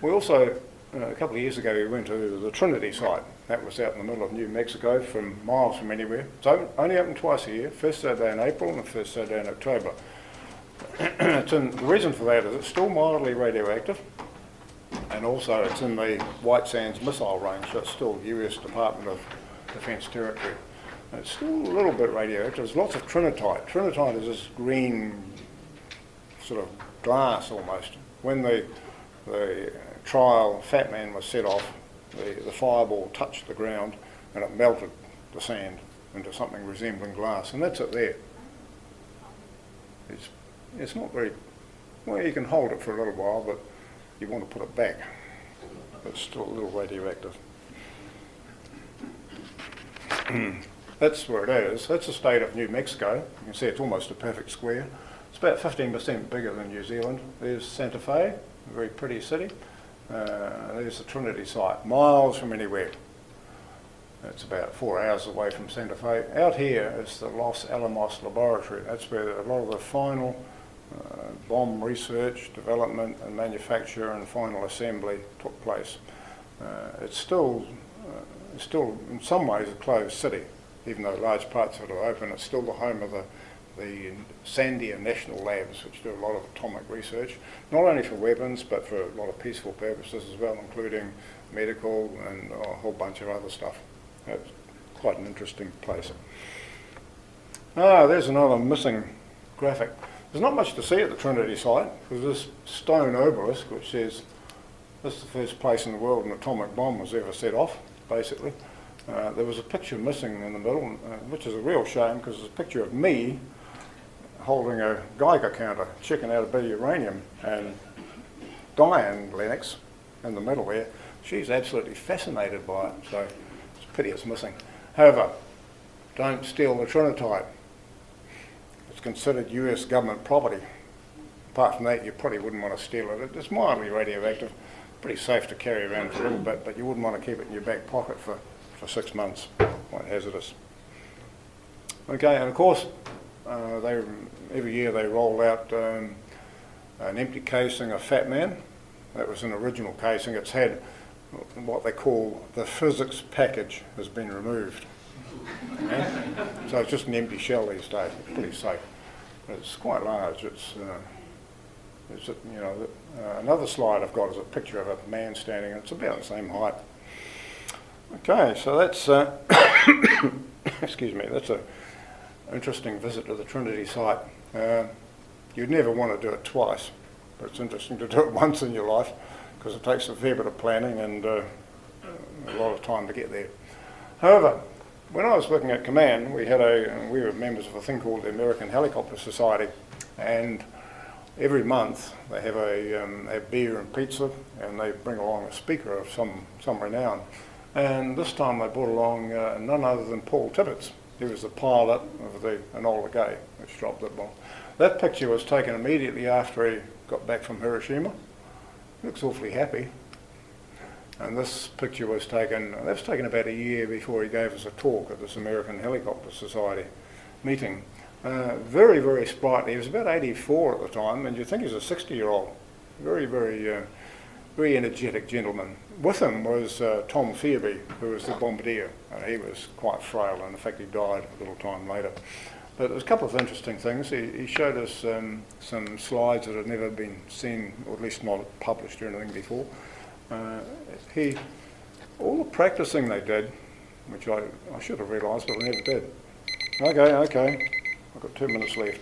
We also, uh, a couple of years ago, we went to the Trinity site. That was out in the middle of New Mexico, from miles from anywhere. It's open, only open twice a year, first Saturday in April and the first Saturday in October. [clears throat] in, the reason for that is it's still mildly radioactive, and also it's in the White Sands missile range, so it's still US Department of Defence territory. It's still a little bit radioactive. There's lots of trinitite. Trinitite is this green sort of glass almost. When the, the trial Fat Man was set off, the, the fireball touched the ground and it melted the sand into something resembling glass, and that's it there. It's, it's not very, well, you can hold it for a little while, but you want to put it back. It's still a little radioactive. [clears throat] That's where it is. That's the state of New Mexico. You can see it's almost a perfect square. It's about 15% bigger than New Zealand. There's Santa Fe, a very pretty city. Uh, there's the Trinity site, miles from anywhere. It's about four hours away from Santa Fe. Out here is the Los Alamos Laboratory. That's where a lot of the final uh, bomb research, development, and manufacture and final assembly took place. Uh, it's still, uh, still, in some ways, a closed city even though large parts of it are open, it's still the home of the, the Sandia National Labs, which do a lot of atomic research, not only for weapons, but for a lot of peaceful purposes as well, including medical and a whole bunch of other stuff. It's quite an interesting place. Ah, there's another missing graphic. There's not much to see at the Trinity site, because this stone obelisk, which says this is the first place in the world an atomic bomb was ever set off, basically. Uh, there was a picture missing in the middle, uh, which is a real shame because it's a picture of me holding a Geiger counter, checking out a bit of uranium, and Diane Lennox in the middle there, she's absolutely fascinated by it, so it's a pity it's missing. However, don't steal the trinitite. It's considered US government property. Apart from that, you probably wouldn't want to steal it. It's mildly radioactive, pretty safe to carry around for a little bit, but you wouldn't want to keep it in your back pocket for for six months, quite hazardous. Okay, and of course, uh, they every year they roll out um, an empty casing of Fat Man. That was an original casing. It's had what they call the physics package has been removed. Okay? so it's just an empty shell these days. It's pretty safe. It's quite large. It's, uh, it's you know, uh, another slide I've got is a picture of a man standing. It's about the same height. Okay, so that's uh, [coughs] excuse me. That's a interesting visit to the Trinity site. Uh, you'd never want to do it twice, but it's interesting to do it [laughs] once in your life because it takes a fair bit of planning and uh, a lot of time to get there. However, when I was working at Kaman, we had a we were members of a thing called the American Helicopter Society, and every month they have a, um, a beer and pizza, and they bring along a speaker of some some renown And this time they brought along uh, none other than Paul Tibbets. He was the pilot of the Enola Gay, which dropped that bomb. That picture was taken immediately after he got back from Hiroshima. He looks awfully happy. And this picture was taken, that was taken about a year before he gave us a talk at this American Helicopter Society meeting. Uh, very, very sprightly. He was about 84 at the time, and you'd think he was a 60 year old. Very, very, uh, very energetic gentleman. With him was uh, Tom Ferebee, who was the bombardier. Uh, he was quite frail, and in fact, he died a little time later. But there was a couple of interesting things. He, he showed us um, some slides that had never been seen, or at least not published or anything before. Uh, he, all the practicing they did, which I, I should have realised, but I never did. Okay, okay, I've got two minutes left.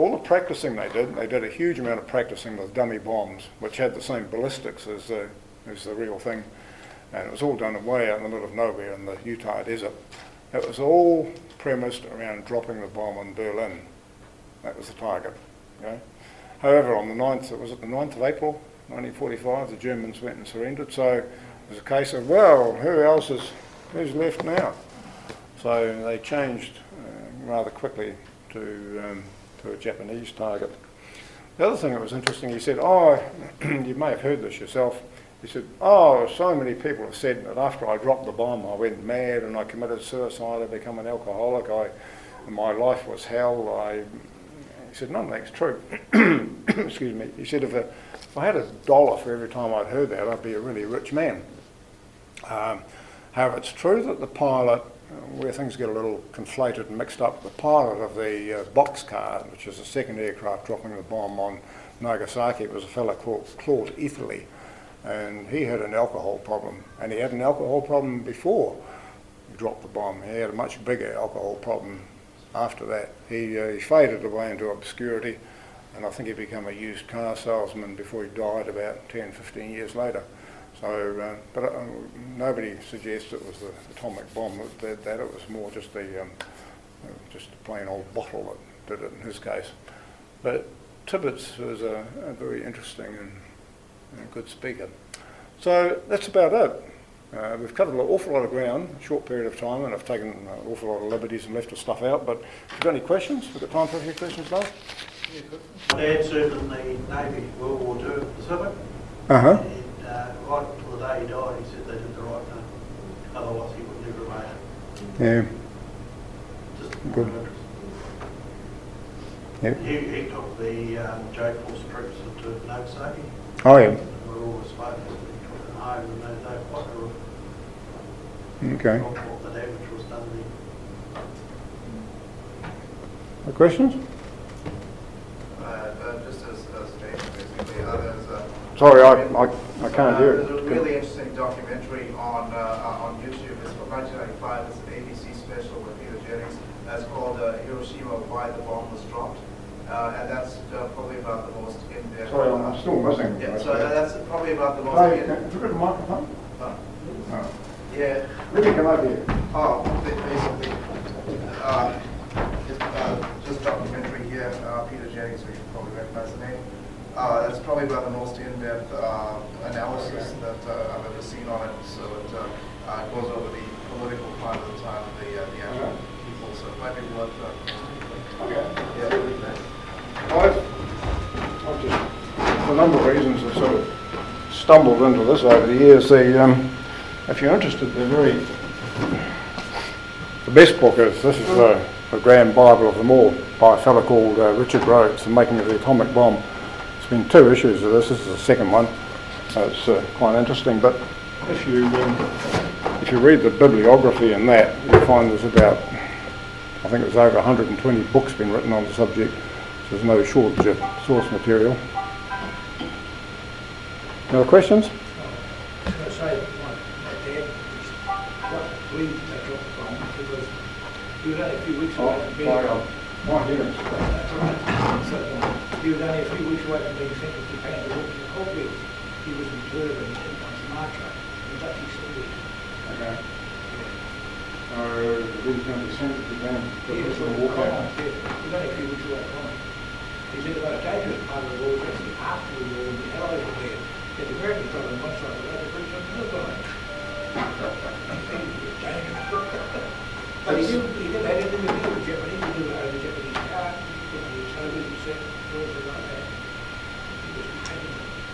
All the practicing they did, they did a huge amount of practicing with dummy bombs, which had the same ballistics as the, as the real thing. And it was all done away out in the middle of nowhere in the Utah desert. It was all premised around dropping the bomb on Berlin. That was the target. However, on the 9th, was it the 9th of April, 1945, the Germans went and surrendered. So it was a case of, well, who else is, who's left now? So they changed uh, rather quickly to, um, to a Japanese target. The other thing that was interesting, he said, oh, [clears throat] you may have heard this yourself. He said, oh, so many people have said that after I dropped the bomb, I went mad and I committed suicide, I became an alcoholic, I, my life was hell, I he said, none of that's true. [clears throat] Excuse me. He said, if, a, if, I had a dollar for every time I'd heard that, I'd be a really rich man. Um, however, it's true that the pilot, where things get a little conflated and mixed up, the pilot of the uh, Bockscar, which is the second aircraft dropping the bomb on Nagasaki, was a fellow called Claude Eatherly. And he had an alcohol problem. And he had an alcohol problem before he dropped the bomb. He had a much bigger alcohol problem after that. He, uh, he faded away into obscurity, and I think he became a used car salesman before he died about 10, 15 years later. So, uh, but uh, nobody suggests it was the atomic bomb that did that. It was more just the um, just a plain old bottle that did it in his case. But Tibbets was a, a very interesting and, and good speaker. So that's about it. Uh, we've covered an awful lot of ground in a short period of time, and I've taken an awful lot of liberties and left stuff out. But if you've got any questions, we've got time for a few questions, Dave. Dad served in the Navy, World War II, Pacific. Uh-huh. And uh, right till the day he died, he said they did the right thing. Otherwise, he would never have made it. Yeah. Just Good. Yep. He, he took the um, J Force troops into Nagasaki. Oh, yeah. And we're all supposed to took them home, and they, they quite Okay. what the damage was done there. Any questions? Uh, uh, just as a statement, basically, uh. Sorry, I, I, I can't hear Uh, There's a really interesting documentary on, uh, on YouTube, it's from 1995, it's an ABC special with Peter Jennings, that's called uh, Hiroshima, Why the Bomb Was Dropped. Uh, and that's uh, probably about the most in-depth... Sorry, I'm still missing. Yeah, so that's probably about the most... Hey, in- can you the microphone? Uh, No. Yeah. Me come over here. Oh, ba- basically, uh, it's, uh, just documentary here, uh, Peter Jennings, we should probably recognize the name. Uh, that's probably about the most in-depth, uh, analysis that, uh, I've ever seen on it, so it, uh, uh, goes over the political part of the time of the, uh, the actual people, so it might be worth, uh, yeah, nice. I've, just, for a number of reasons, I've sort of stumbled into this over the years. The, um, if you're interested, the very, the best book is, this is the, the Grand Bible of them all by a fellow called uh, Richard Rhodes, The Making of the Atomic Bomb. Been two issues of this, this is the second one. Uh, it's uh, quite interesting, but if you, um, if you read the bibliography in that, you'll find there's about, I think there's over 120 books been written on the subject. So there's no shortage of source material. Any other questions? I was he was only a few weeks away from being simply paying the working copies, he was observing in Sumatra. And that he still did. Okay. Or the kind of sent to them, In yes, also walk out. Yes, you don't agree with your comment. He said about a dangerous part of the war was actually after the road, the hell is away. It's American part on one side, but the British on the other side. But he didn't, he didn't have anything to do with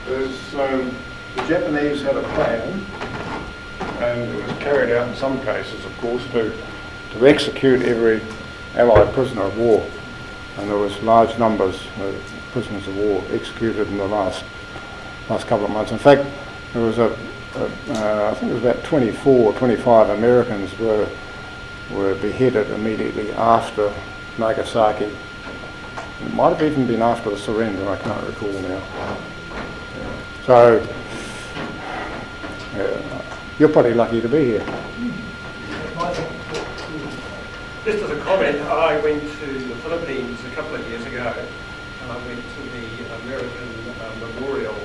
is um, the Japanese had a plan, and it was carried out in some cases, of course, to, to execute every Allied prisoner of war. And there was large numbers of prisoners of war executed in the last last couple of months. In fact, there was a, a uh, I think it was about 24 or 25 Americans were were beheaded immediately after Nagasaki. It might have even been after the surrender, I can't recall now. So, yeah, you're probably lucky to be here. Just as a comment, I went to the Philippines a couple of years ago and I went to the American uh, Memorial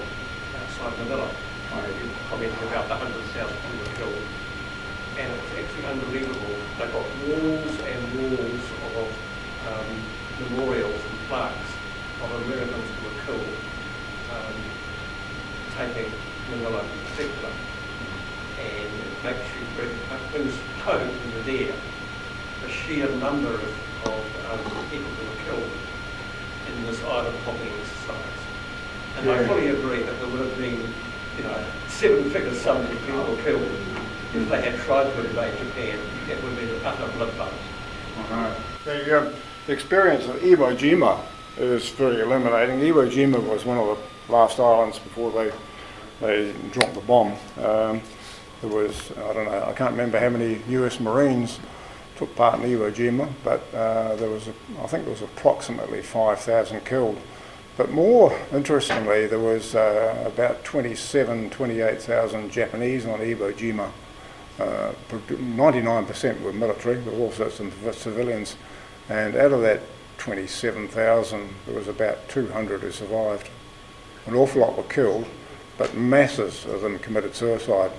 outside Manila. I commented about the 100,000 people killed and it's actually unbelievable. They've got walls and walls of um, memorials and plaques of Americans who were killed um, taking Manila in particular. And it makes you hope when you're there. The sheer number of, of um, people who were killed in this island hopping exercise. And yeah. I fully agree that there would have been, you know, seven figures sum of people killed if they had tried to invade Japan, it would have been utter bloodbath. Right. The uh, experience of Iwo Jima is very illuminating. Iwo Jima was one of the last islands before they they dropped the bomb. Um, there was I don't know I can't remember how many U.S. Marines took part in Iwo Jima, but uh, there was a, I think there was approximately 5,000 killed. But more interestingly, there was uh, about 27, 28,000 Japanese on Iwo Jima. 99% uh, were military, but also some civilians. And out of that 27,000, there was about 200 who survived. An awful lot were killed, but masses of them committed suicide.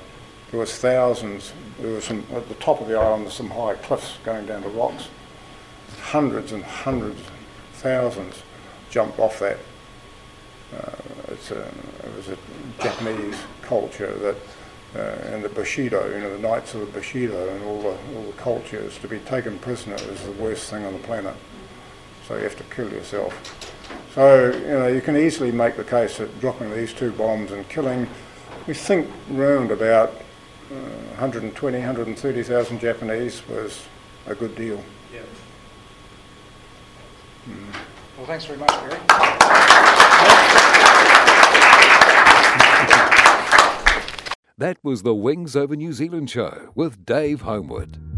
There was thousands. There was some at the top of the island. There's some high cliffs going down to rocks. Hundreds and hundreds, thousands jumped off that. Uh, a, it was a Japanese culture that uh, and the Bushido, you know, the Knights of the Bushido and all the, all the cultures, to be taken prisoner is the worst thing on the planet. So you have to kill yourself. So, you know, you can easily make the case that dropping these two bombs and killing, we think round about uh, 120, 130,000 Japanese was a good deal. Yeah. Mm. Well, thanks very much, Barry. That was the Wings Over New Zealand show with Dave Homewood.